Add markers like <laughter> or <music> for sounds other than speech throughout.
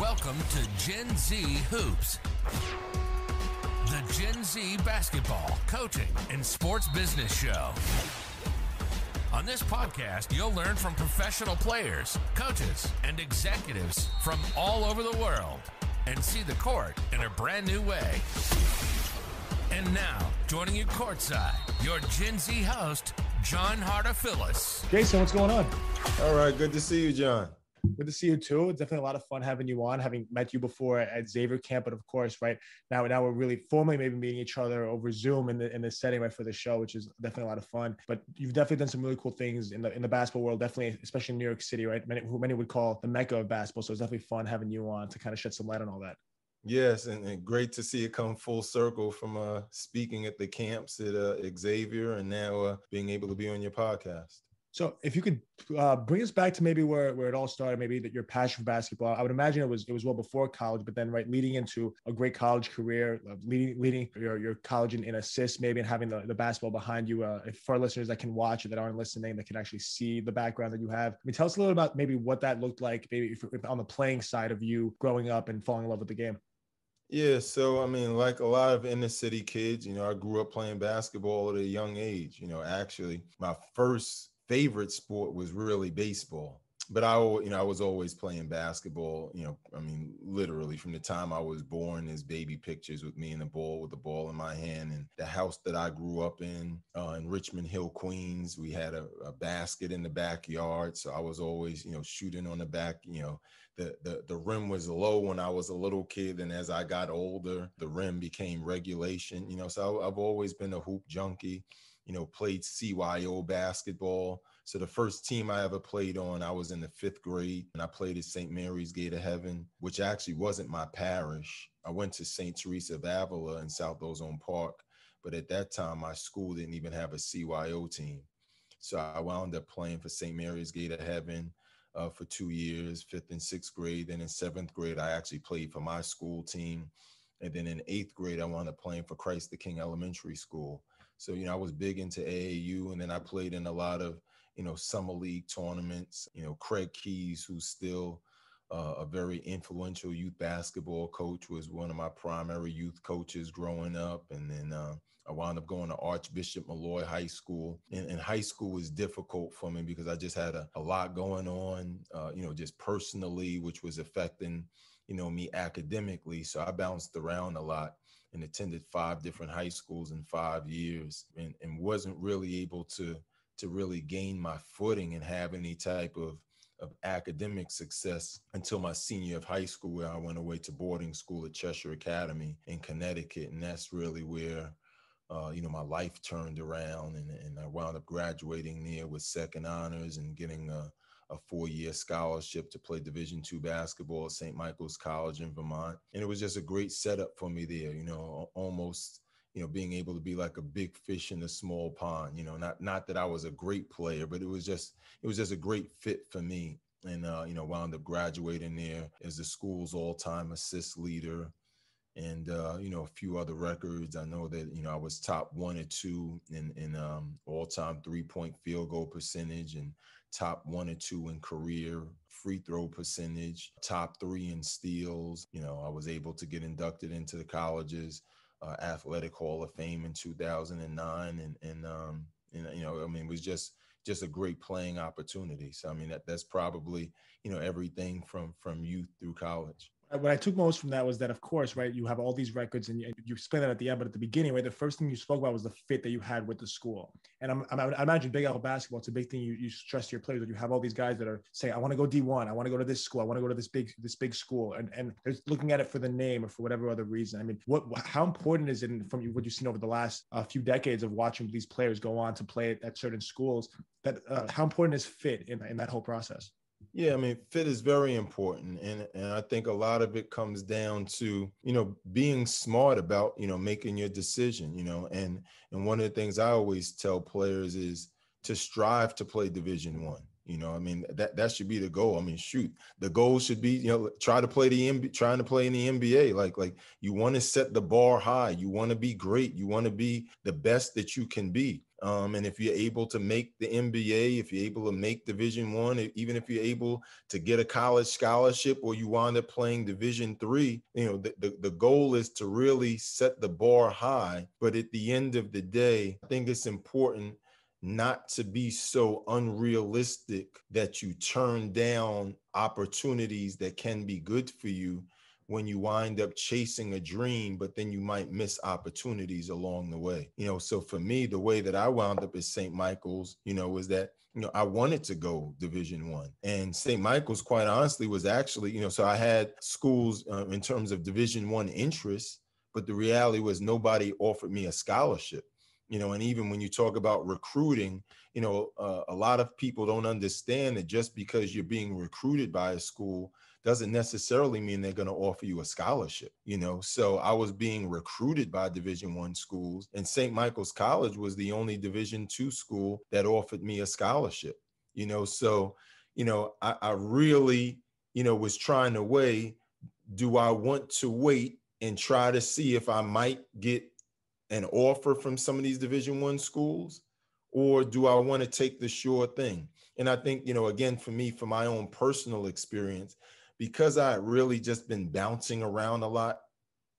Welcome to Gen Z Hoops, the Gen Z basketball, coaching, and sports business show. On this podcast, you'll learn from professional players, coaches, and executives from all over the world and see the court in a brand new way. And now, joining you courtside, your Gen Z host, John Hartophilus. Jason, what's going on? All right, good to see you, John. Good to see you too. It's definitely a lot of fun having you on, having met you before at Xavier Camp, but of course, right now, now we're really formally maybe meeting each other over Zoom in the in the setting right for the show, which is definitely a lot of fun. But you've definitely done some really cool things in the in the basketball world, definitely, especially in New York City, right? Many who many would call the mecca of basketball. So it's definitely fun having you on to kind of shed some light on all that. Yes, and, and great to see it come full circle from uh, speaking at the camps at uh, Xavier and now uh, being able to be on your podcast. So if you could uh, bring us back to maybe where, where it all started, maybe that your passion for basketball. I would imagine it was it was well before college, but then right leading into a great college career, uh, leading leading your, your college in, in assists maybe and having the, the basketball behind you. Uh, for our listeners that can watch it that aren't listening, that can actually see the background that you have. I mean, tell us a little about maybe what that looked like, maybe if, if on the playing side of you growing up and falling in love with the game. Yeah, so I mean, like a lot of inner city kids, you know, I grew up playing basketball at a young age. You know, actually, my first favorite sport was really baseball. But I, you know, I was always playing basketball. You know, I mean, literally from the time I was born, there's baby pictures with me and the ball, with the ball in my hand. And the house that I grew up in, uh, in Richmond Hill, Queens, we had a, a basket in the backyard. So I was always, you know, shooting on the back. You know, the, the the rim was low when I was a little kid, and as I got older, the rim became regulation. You know, so I, I've always been a hoop junkie you know, played CYO basketball. So the first team I ever played on, I was in the fifth grade and I played at St. Mary's Gate of Heaven, which actually wasn't my parish. I went to St. Teresa of Avila in South Ozone Park, but at that time, my school didn't even have a CYO team. So I wound up playing for St. Mary's Gate of Heaven uh, for two years, fifth and sixth grade. Then in seventh grade, I actually played for my school team. And then in eighth grade, I wound up playing for Christ the King Elementary School. So, you know, I was big into AAU and then I played in a lot of, you know, summer league tournaments. You know, Craig Keys, who's still uh, a very influential youth basketball coach, was one of my primary youth coaches growing up. And then uh, I wound up going to Archbishop Molloy High School. And, and, high school was difficult for me because I just had a, a lot going on, uh, you know, just personally, which was affecting, you know, me academically. So I bounced around a lot and attended five different high schools in five years and, and wasn't really able to to really gain my footing and have any type of of academic success until my senior of high school where I went away to boarding school at Cheshire Academy in Connecticut. And that's really where uh, you know my life turned around and, and I wound up graduating there with second honors and getting a a four-year scholarship to play division two basketball at st michael's college in vermont. And it was just a great setup for me there you know almost you know being able to be like a big fish in a small pond you know not not that i was a great player but it was just it was just a great fit for me. And uh, you know wound up graduating there as the school's all-time assist leader. And uh, you know a few other records. I know that you know I was top one or two in in um, all-time three-point field goal percentage and top one or two in career free throw percentage, top three in steals. You know, I was able to get inducted into the college's uh, athletic hall of fame in 2009, and and um, and you know, I mean, it was just just a great playing opportunity. So I mean, that that's probably you know everything from from youth through college what I took most from that was that, of course, right, you have all these records and you, you explained that at the end, but at the beginning, right, the first thing you spoke about was the fit that you had with the school. And I'm, I'm, i imagine Big Apple basketball, it's a big thing you, you stress to your players that you have all these guys that are saying, I want to go D1, I want to go to this school, I want to go to this big this big school, and and they're looking at it for the name or for whatever other reason. I mean, what how important is it from what you've seen over the last uh, few decades of watching these players go on to play at, at certain schools? That uh, how important is fit in, in that whole process? Yeah, I mean, fit is very important. And, and I think a lot of it comes down to, you know, being smart about, you know, making your decision, you know, and and one of the things I always tell players is to strive to play division one. You know, I mean that that should be the goal. I mean, shoot, the goal should be you know try to play the NBA, trying to play in the NBA. Like like you want to set the bar high. You want to be great. You want to be the best that you can be. Um, and if you're able to make the NBA, if you're able to make Division One, even if you're able to get a college scholarship or you wind up playing Division Three, you know the, the, the goal is to really set the bar high. But at the end of the day, I think it's important not to be so unrealistic that you turn down opportunities that can be good for you when you wind up chasing a dream, but then you might miss opportunities along the way. You know, so for me, the way that I wound up at St. Michael's, you know, was that you know i wanted to go division one and st michael's quite honestly was actually you know so i had schools uh, in terms of division one interests but the reality was nobody offered me a scholarship you know and even when you talk about recruiting you know uh, a lot of people don't understand that just because you're being recruited by a school doesn't necessarily mean they're going to offer you a scholarship you know? So i was being recruited by division one schools and st michael's college was the only division two school that offered me a scholarship you know? So you know I, I really you know was trying to weigh do i want to wait and try to see if i might get an offer from some of these division one schools or do i want to take the sure thing? And i think you know again for me for my own personal experience because i really just been bouncing around a lot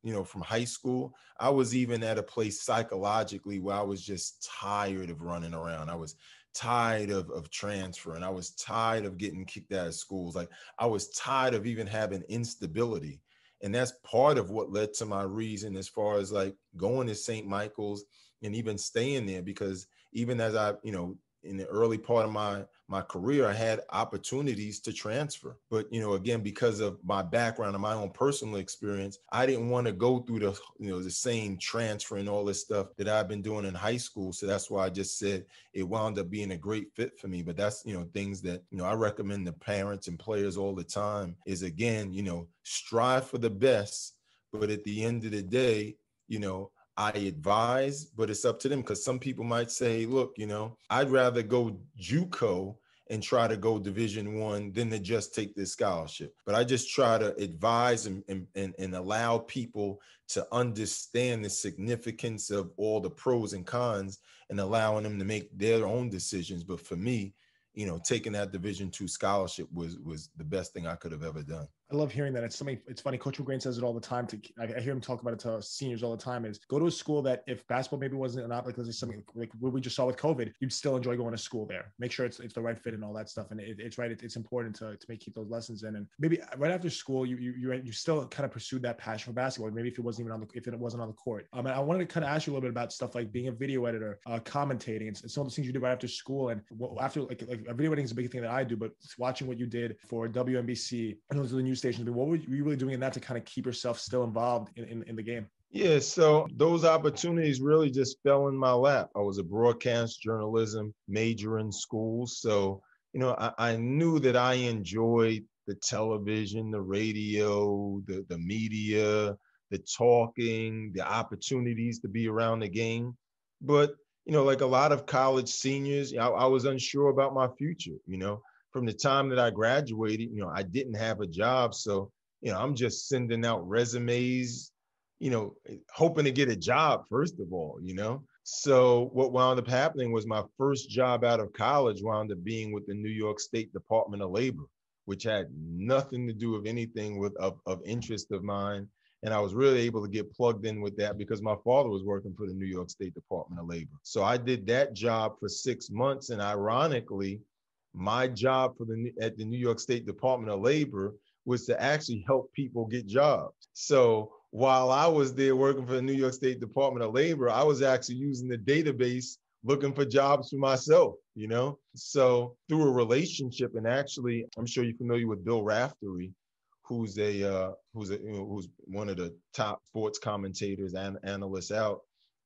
you know from high school i was even at a place psychologically where i was just tired of running around. I was tired of, of transferring. I was tired of getting kicked out of schools. Like i was tired of even having instability. And that's part of what led to my reason as far as like going to st michael's and even staying there because even as i you know in the early part of my my career i had opportunities to transfer. But you know again because of my background and my own personal experience i didn't want to go through the you know the same transfer and all this stuff that i've been doing in high school. So that's why i just said it wound up being a great fit for me. But that's you know things that you know i recommend to parents and players all the time is again you know strive for the best. But at the end of the day you know I advise, but it's up to them because some people might say, look, you know, I'd rather go JUCO and try to go division one than to just take this scholarship. But I just try to advise and, and, and allow people to understand the significance of all the pros and cons and allowing them to make their own decisions. But for me, you know, taking that division two scholarship was was the best thing I could have ever done. I love hearing that. It's something. It's funny. Coach McGrain says it all the time. To I, hear him talk about it to seniors all the time. Is go to a school that if basketball maybe wasn't an option, because something like what we just saw with COVID, you'd still enjoy going to school there. Make sure it's, it's the right fit and all that stuff. And it, it's right. It, it's important to, to make keep those lessons in. And maybe right after school, you you you, you still kind of pursued that passion for basketball. Maybe if it wasn't even on the if it wasn't on the court. Um, I wanted to kind of ask you a little bit about stuff like being a video editor, uh, commentating, and some of the things you do right after school. And after like like video editing is a big thing that I do, but watching what you did for WNBC and those are the news stations. What were you really doing in that to kind of keep yourself still involved in, in, in the game? Yeah, so those opportunities really just fell in my lap. I was a broadcast journalism major in school. So, you know, I, I knew that I enjoyed the television, the radio, the, the media, the talking, the opportunities to be around the game. But, you know, like a lot of college seniors, I, I was unsure about my future. You know, from the time that I graduated, you know, I didn't have a job. So you know, I'm just sending out resumes, you know, hoping to get a job, first of all, you know. So what wound up happening was my first job out of college wound up being with the New York State Department of Labor, which had nothing to do with anything with of, of interest of mine. And I was really able to get plugged in with that because my father was working for the New York State Department of Labor. So I did that job for six months. And ironically, my job for the at the New York State Department of Labor was to actually help people get jobs. So while I was there working for the New York State Department of Labor, I was actually using the database looking for jobs for myself, you know? So through a relationship, and actually, I'm sure you're familiar with Bill Raftery, who's a uh, who's a you know, who's one of the top sports commentators and analysts out.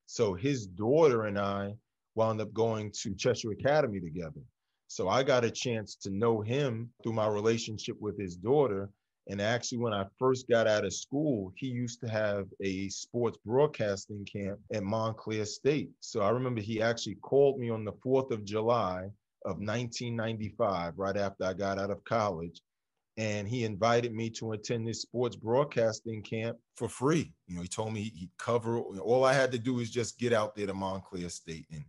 So his daughter and I wound up going to Cheshire Academy together. So I got a chance to know him through my relationship with his daughter. And actually, when I first got out of school, he used to have a sports broadcasting camp at Montclair State. So I remember he actually called me on the 4th of July of 1995, right after I got out of college. And he invited me to attend this sports broadcasting camp for free. You know, he told me he'd cover all I had to do is just get out there to Montclair State and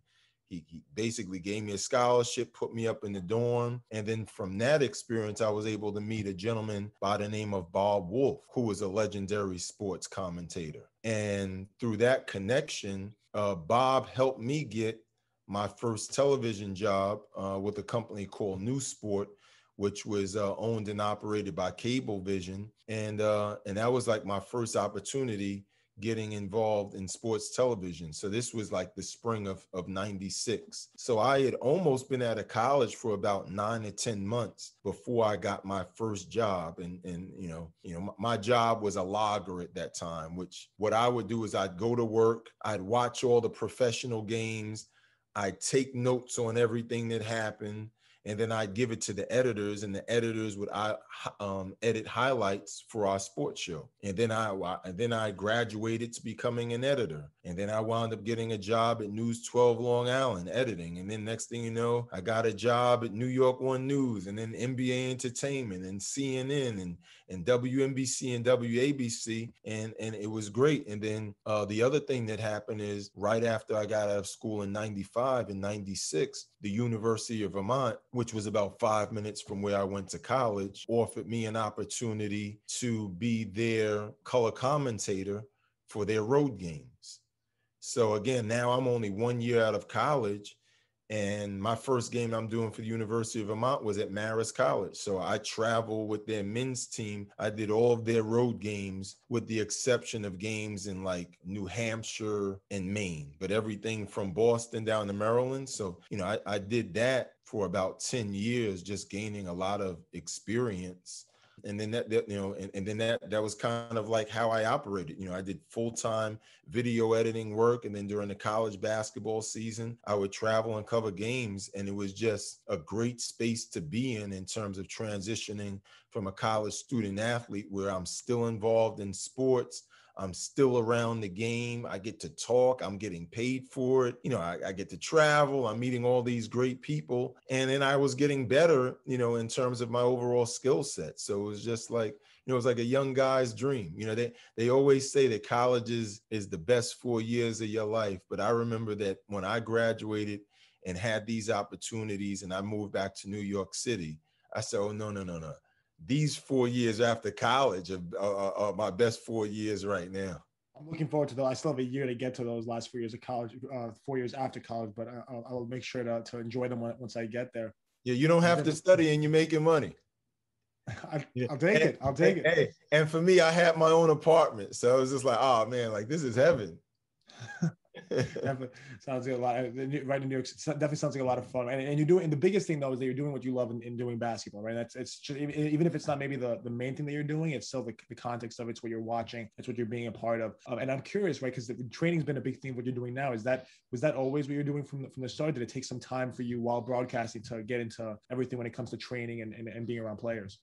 he, he basically gave me a scholarship, put me up in the dorm. And then from that experience, I was able to meet a gentleman by the name of Bob Wolff, who was a legendary sports commentator. And through that connection, uh, Bob helped me get my first television job uh, with a company called New Sport, which was uh, owned and operated by Cablevision, and uh, and that was like my first opportunity getting involved in sports television. So this was like the spring of, of 96. So I had almost been out of college for about nine to 10 months before I got my first job. And, and you know, you know, my job was a logger at that time, which what I would do is I'd go to work, I'd watch all the professional games, I'd take notes on everything that happened and then I'd give it to the editors, and the editors would I um, edit highlights for our sports show. And then I and then I graduated to becoming an editor, and then I wound up getting a job at News 12 Long Island editing. And then next thing you know, I got a job at New York One News, and then NBA Entertainment, and CNN, and and WNBC and WABC, and and it was great. And then uh, the other thing that happened is right after I got out of school in '95 and '96, the University of Vermont, which was about five minutes from where I went to college, offered me an opportunity to be their color commentator for their road games. So again, now I'm only one year out of college and my first game I'm doing for the University of Vermont was at Marist College. So I travel with their men's team. I did all of their road games with the exception of games in like New Hampshire and Maine, but everything from Boston down to Maryland. So, you know, I, I did that for about 10 years, just gaining a lot of experience and then that, that you know and, and then that that was kind of like how i operated you know i did full-time video editing work and then during the college basketball season i would travel and cover games and it was just a great space to be in in terms of transitioning from a college student athlete where i'm still involved in sports I'm still around the game. I get to talk. I'm getting paid for it. You know, I, I, get to travel. I'm meeting all these great people. And then I was getting better, you know, in terms of my overall skill set. So it was just like, you know, it was like a young guy's dream. You know, they they always say that college is is the best four years of your life. But I remember that when I graduated and had these opportunities and I moved back to New York City, I said, oh no, no, no, no these four years after college are, are, are, my best four years right now. I'm looking forward to those. I still have a year to get to those last four years of college, uh, four years after college, but I'll, I'll make sure to, to enjoy them once I get there. Yeah, you don't have to study and you're making money. <laughs> I, will take it. I'll take it. Hey, and for me, I had my own apartment, so it was just like, oh man, like this is heaven. <laughs> sounds like a lot. Right in New York, definitely sounds like a lot of fun. And, and you're doing. And the biggest thing though is that you're doing what you love in, in doing basketball, right? That's it's just, even if it's not maybe the, the main thing that you're doing, it's still the, the context of it's what you're watching. It's what you're being a part of. Um, and I'm curious, right? Because the training's been a big thing. What you're doing now is that was that always what you're doing from the, from the start? Did it take some time for you while broadcasting to get into everything when it comes to training and, and, and being around players?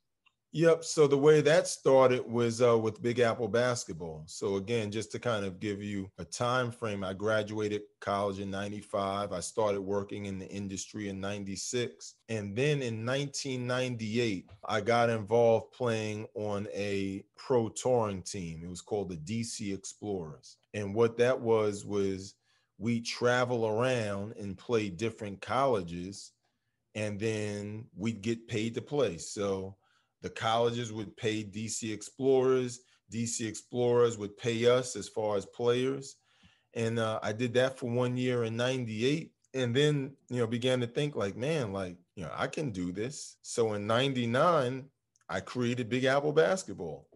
Yep. So the way that started was uh, with Big Apple basketball. So again, just to kind of give you a time frame, I graduated college in 95. I started working in the industry in 96. And then in 1998, I got involved playing on a pro touring team. It was called the DC Explorers. And what that was was we travel around and play different colleges and then we'd get paid to play. So the colleges would pay DC Explorers. DC Explorers would pay us as far as players. And uh, I did that for one year in 98. And then, you know, began to think like, man, like, you know, I can do this. So in 99, I created Big Apple Basketball.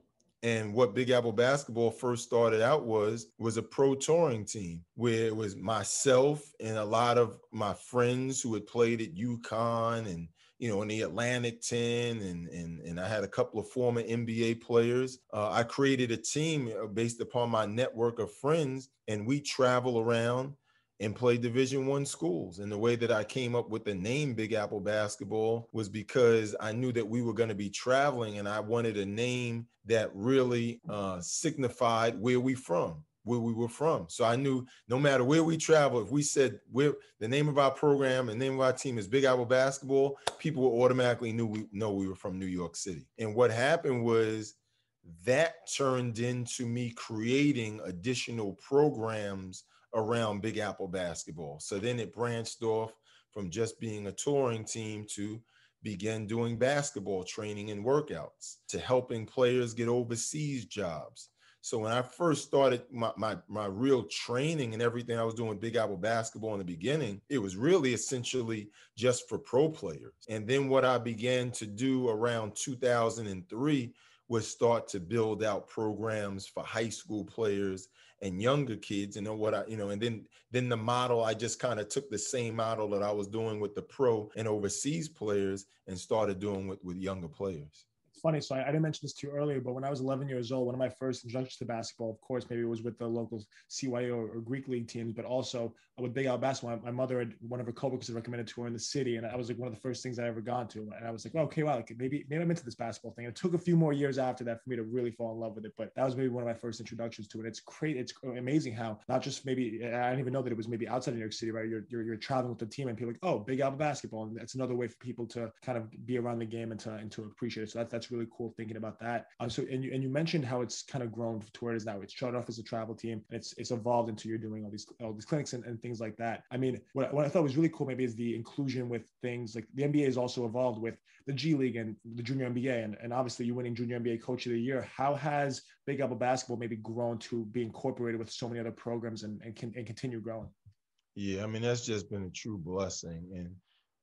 And what Big Apple Basketball first started out was was a pro touring team where it was myself and a lot of my friends who had played at UConn and you know, in the Atlantic 10, and and and I had a couple of former NBA players. Uh, I created a team uh, based upon my network of friends, and we travel around and play Division One schools. And the way that I came up with the name Big Apple Basketball was because I knew that we were going to be traveling, and I wanted a name that really uh, signified where we from where we were from. So I knew no matter where we travel, if we said the name of our program and name of our team is Big Apple Basketball, people would automatically knew we know we were from New York City. And what happened was that turned into me creating additional programs around Big Apple basketball. So then it branched off from just being a touring team to begin doing basketball training and workouts to helping players get overseas jobs. So when I first started my, my, my real training and everything I was doing Big Apple basketball in the beginning, it was really essentially just for pro players. And then what I began to do around 2003 was start to build out programs for high school players and younger kids and know what I you know and then then the model I just kind of took the same model that I was doing with the pro and overseas players and started doing with with younger players funny. So I, I, didn't mention this to you earlier, but when I was 11 years old, one of my first introductions to basketball, of course, maybe it was with the local CYO or, Greek league teams, but also with Big Apple basketball. My, mother had one of her coworkers had recommended to her in the city, and I was like one of the first things I ever gone to. And I was like, oh, okay, wow, like maybe maybe I'm into this basketball thing. And it took a few more years after that for me to really fall in love with it, but that was maybe one of my first introductions to it. It's great. It's amazing how not just maybe I didn't even know that it was maybe outside of New York City, right? You're you're, you're traveling with the team, and people like, oh, Big Apple basketball, and that's another way for people to kind of be around the game and to and to appreciate it. So that's that's really cool thinking about that. Um, so and you and you mentioned how it's kind of grown to where it is now. It started off as a travel team, and it's it's evolved into you're doing all these all these clinics and, and things like that. I mean, what, what I thought was really cool maybe is the inclusion with things like the NBA has also evolved with the G League and the Junior NBA, and, and obviously you winning Junior NBA Coach of the Year. How has Big Apple basketball maybe grown to be incorporated with so many other programs and and, can, and continue growing? Yeah, I mean that's just been a true blessing, and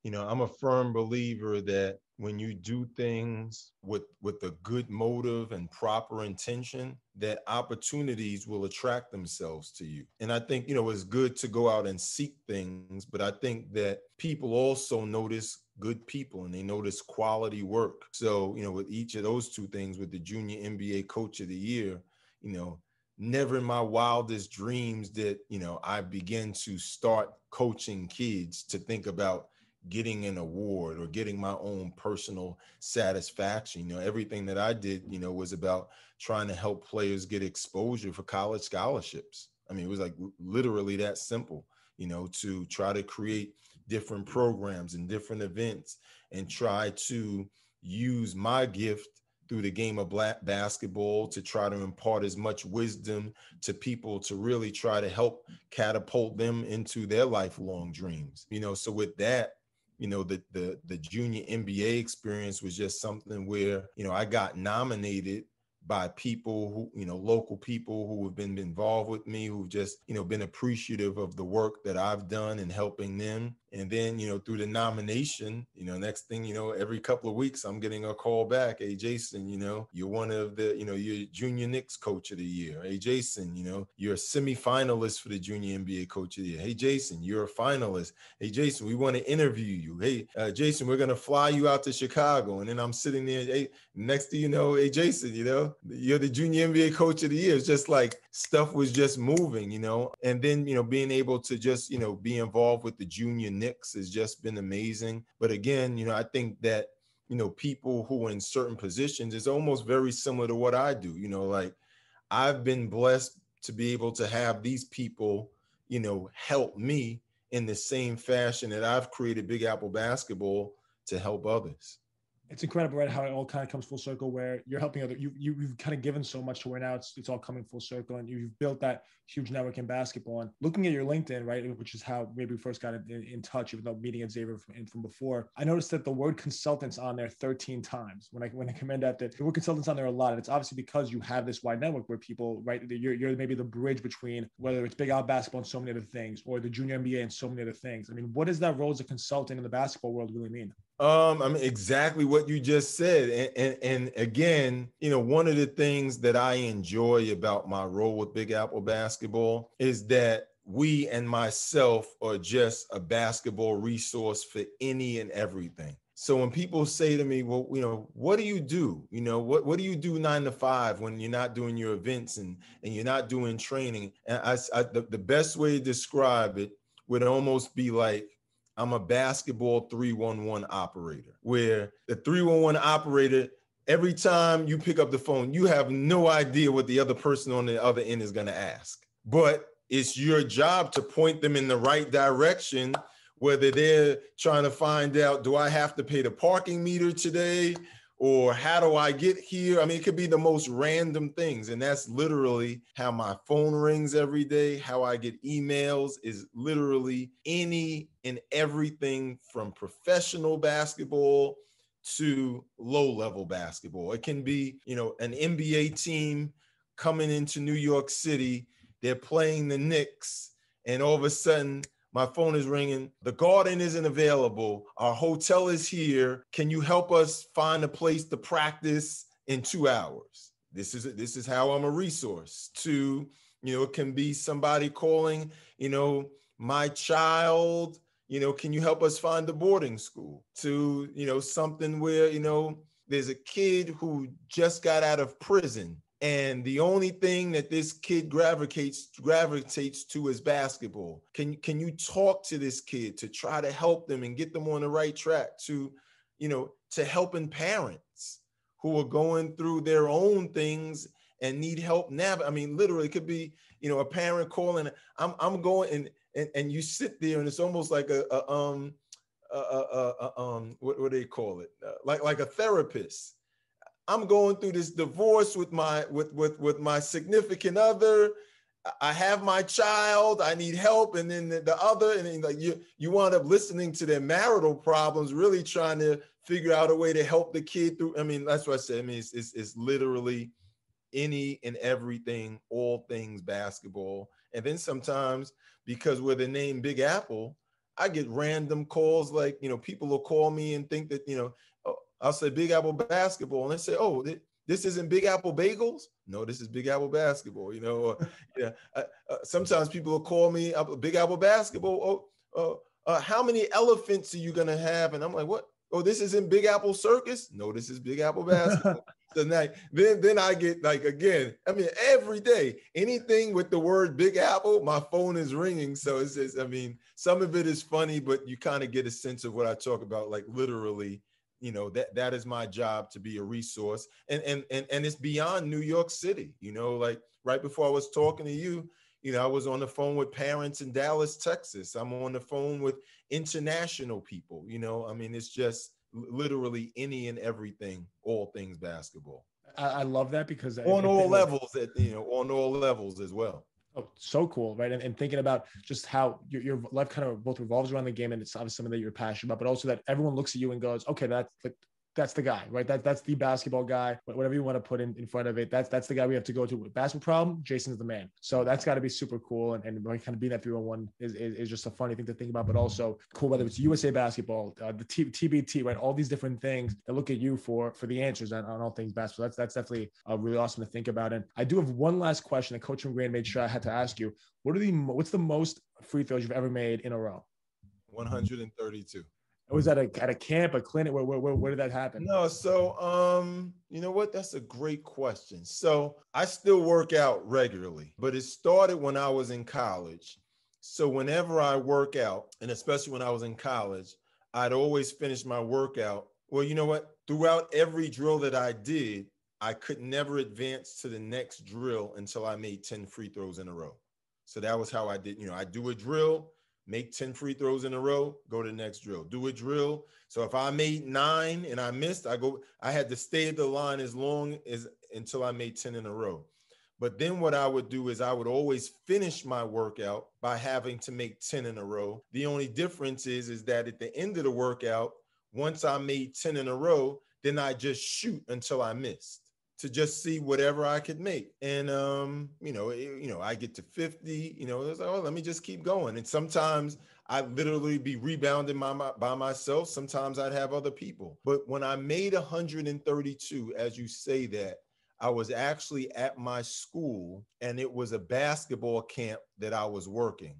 you know I'm a firm believer that when you do things with with a good motive and proper intention that opportunities will attract themselves to you. And i think you know it's good to go out and seek things but i think that people also notice good people and they notice quality work. So you know with each of those two things with the junior nba coach of the year you know never in my wildest dreams that you know i begin to start coaching kids to think about getting an award or getting my own personal satisfaction. You know, everything that I did, you know, was about trying to help players get exposure for college scholarships. I mean, it was like literally that simple, you know, to try to create different programs and different events and try to use my gift through the game of black basketball to try to impart as much wisdom to people to really try to help catapult them into their lifelong dreams. You know, so with that, you know the the the junior NBA experience was just something where you know I got nominated by people who you know local people who have been involved with me who've just you know been appreciative of the work that I've done in helping them. And then you know through the nomination you know next thing you know every couple of weeks I'm getting a call back hey Jason you know you're one of the you know you're junior Knicks coach of the year. Hey Jason you know you're a semi-finalist for the junior NBA coach of the year. Hey Jason you're a finalist. Hey Jason we want to interview you. Hey uh, Jason we're going to fly you out to Chicago. And then I'm sitting there hey next to you know hey Jason you know you're the junior NBA coach of the year. It's just like stuff was just moving, you know. And then, you know, being able to just, you know, be involved with the junior Knicks has just been amazing. But again, you know, I think that, you know, people who are in certain positions is almost very similar to what I do. You know, like I've been blessed to be able to have these people, you know, help me in the same fashion that I've created Big Apple basketball to help others it's incredible, right? How it all kind of comes full circle, where you're helping other. You, you have kind of given so much to where now it's it's all coming full circle, and you've built that huge network in basketball. And looking at your LinkedIn, right, which is how maybe we first got in, in touch, even though meeting at Xavier from, from before, I noticed that the word consultants on there 13 times. When I when I commend that, that the word consultants on there a lot, and it's obviously because you have this wide network where people, right, you're you're maybe the bridge between whether it's Big Apple basketball and so many other things, or the junior NBA and so many other things. I mean, what does that role as a consultant in the basketball world really mean? Um, I mean, exactly what you just said. And, and, and, again, you know, one of the things that I enjoy about my role with Big Apple basketball is that we and myself are just a basketball resource for any and everything. So when people say to me, well, you know, what do you do? You know, what, what do you do nine to five when you're not doing your events and, and you're not doing training? And I, I the, the best way to describe it would almost be like, I'm a basketball 311 operator, where the 311 operator, every time you pick up the phone, you have no idea what the other person on the other end is going to ask. But it's your job to point them in the right direction, whether they're trying to find out do I have to pay the parking meter today? Or how do I get here? I mean, it could be the most random things. And that's literally how my phone rings every day, how I get emails is literally any and everything from professional basketball to low level basketball. It can be, you know, an NBA team coming into New York City, they're playing the Knicks, and all of a sudden my phone is ringing. The garden isn't available. Our hotel is here. Can you help us find a place to practice in two hours? This is this is how I'm a resource. To you know, it can be somebody calling. You know, my child. You know, can you help us find a boarding school? To you know, something where you know there's a kid who just got out of prison and the only thing that this kid gravitates gravitates to is basketball. Can can you talk to this kid to try to help them and get them on the right track to, you know, to helping parents who are going through their own things and need help now. I mean, literally, it could be, you know, a parent calling. I'm I'm going and and, and you sit there and it's almost like a, a um a, a, a, um what, what do they call it? Uh, like like a therapist I'm going through this divorce with my with with with my significant other. I have my child. I need help, and then the, the other, and then like you you wind up listening to their marital problems, really trying to figure out a way to help the kid through. I mean, that's what I said. I mean, it's it's, it's literally any and everything, all things basketball. And then sometimes because we're the name Big Apple, I get random calls like, you know, people will call me and think that, you know, I'll say Big Apple basketball, and they say, "Oh, this isn't Big Apple bagels." No, this is Big Apple basketball. You know, or, <laughs> yeah. Uh, uh, sometimes people will call me Big Apple basketball. Oh, uh, uh, how many elephants are you gonna have? And I'm like, what? Oh, this isn't Big Apple Circus. No, this is Big Apple basketball. <laughs> so now, then, then I get like again. I mean, every day, anything with the word Big Apple, my phone is ringing. So it's just, I mean, some of it is funny, but you kind of get a sense of what I talk about, like literally you know that that is my job to be a resource. And and and, and it's beyond new york city you know like right before i was talking to you you know i was on the phone with parents in dallas texas. I'm on the phone with international people you know? I mean it's just literally any and everything all things basketball. I, I love that because on all levels at you know on all levels as well Oh, so cool, right? And, and thinking about just how your, your life kind of both revolves around the game, and it's obviously something that you're passionate about, but also that everyone looks at you and goes, "Okay, that's like that's the guy, right? That that's the basketball guy. Whatever you want to put in, in front of it, that's that's the guy we have to go to. With basketball problem, Jason's the man. So that's got to be super cool. And, and kind of being that 301 is, is, is just a funny thing to think about, but also cool whether it's USA basketball, uh, the T, TBT, right? All these different things that look at you for for the answers on, on all things basketball. That's that's definitely uh, really awesome to think about. And I do have one last question that Coach from made sure I had to ask you. What are the what's the most free throws you've ever made in a row? 132 was that a, at a camp, a clinic? Where, where, where, where did that happen? No, so um, you know what? That's a great question. So I still work out regularly, but it started when I was in college. So whenever I work out, and especially when I was in college, I'd always finish my workout. Well, you know what? Throughout every drill that I did, I could never advance to the next drill until I made 10 free throws in a row. So that was how I did, you know, I do a drill, make 10 free throws in a row, go to the next drill. Do a drill. So if I made nine and I missed, I go, I had to stay at the line as long as until I made 10 in a row. But then what I would do is I would always finish my workout by having to make 10 in a row. The only difference is, is that at the end of the workout, once I made 10 in a row, then I just shoot until I missed to just see whatever I could make. And um, you know, it, you know, I get to 50, you know, it's like, oh, let me just keep going. And sometimes I'd literally be rebounding my, my, by myself. Sometimes I'd have other people. But when I made 132, as you say that, I was actually at my school and it was a basketball camp that I was working.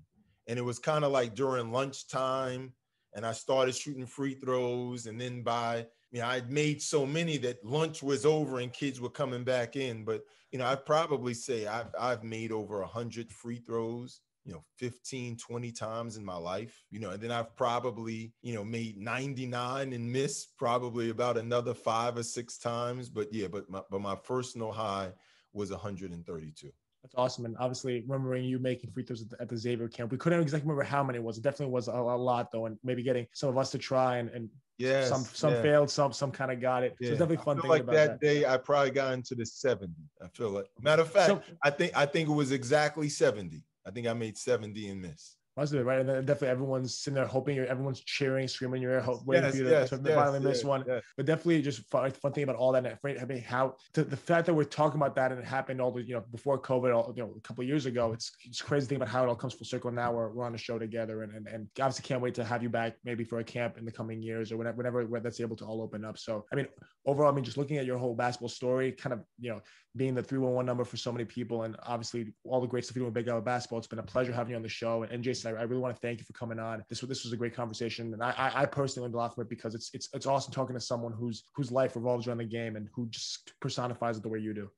And it was kind of like during lunchtime and I started shooting free throws. And then by you know, I'd made so many that lunch was over and kids were coming back in. But, you know, I'd probably say I've, I've made over 100 free throws, you know, 15, 20 times in my life, you know, and then I've probably, you know, made 99 and missed probably about another five or six times. But yeah, but my, but my personal high was 132. That's awesome. And obviously, remembering you making free throws at the, at the Xavier camp, we couldn't exactly remember how many it was. It definitely was a, a lot, though, and maybe getting some of us to try and, and Yes, some some yeah. failed, some some kind of got it. So Yeah. it's definitely I fun feel like about that, that. day I probably got into the 70. I feel like matter of fact, So- I think I think it was exactly 70. I think I made 70 and miss. Must have been right, and then definitely everyone's sitting there hoping you're, everyone's cheering, screaming in your ear, hope, waiting Yes, for you to, yes, to yes, finally miss one. But definitely just fun, fun thing about all that. And I mean, how the, the fact that we're talking about that and it happened all the you know before COVID, all, you know, a couple of years ago. It's it's crazy to think about how it all comes full circle. Now we're, we're on a show together, and, and and obviously can't wait to have you back maybe for a camp in the coming years or whenever whenever that's able to all open up. So I mean, overall, I mean, just looking at your whole basketball story, kind of you know being the 311 number for so many people and obviously all the great stuff you're doing with Big Apple Basketball. It's been a pleasure having you on the show. And, Jason, I, I really want to thank you for coming on. This was this was a great conversation. And I I, personally learned a lot from it because it's it's it's awesome talking to someone whose whose life revolves around the game and who just personifies it the way you do.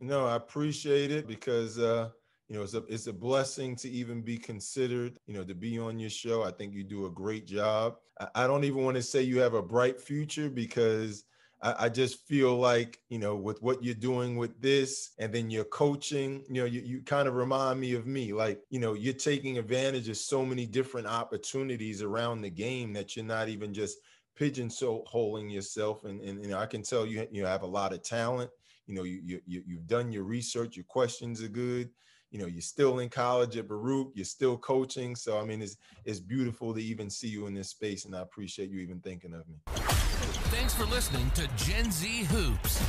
No, I appreciate it because uh, you know it's a it's a blessing to even be considered. You know, to be on your show. I think you do a great job. I, I don't even want to say you have a bright future because I, I just feel like you know with what you're doing with this, and then your coaching. You know, you you kind of remind me of me. Like you know, you're taking advantage of so many different opportunities around the game that you're not even just pigeonholing yourself. And and you know, I can tell you you have a lot of talent you know you you- you've done your research your questions are good you know you're still in college at baruch you're still coaching so i mean it's it's beautiful to even see you in this space and i appreciate you even thinking of me Thanks for listening to Gen Z Hoops.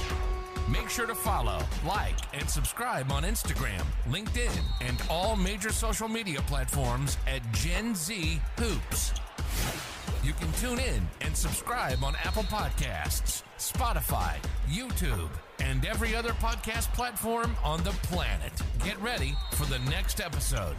Make sure to follow, like, and subscribe on Instagram, LinkedIn, and all major social media platforms at Gen Z Hoops. You can tune in and subscribe on Apple Podcasts, Spotify, YouTube, and every other podcast platform on the planet. Get ready for the next episode.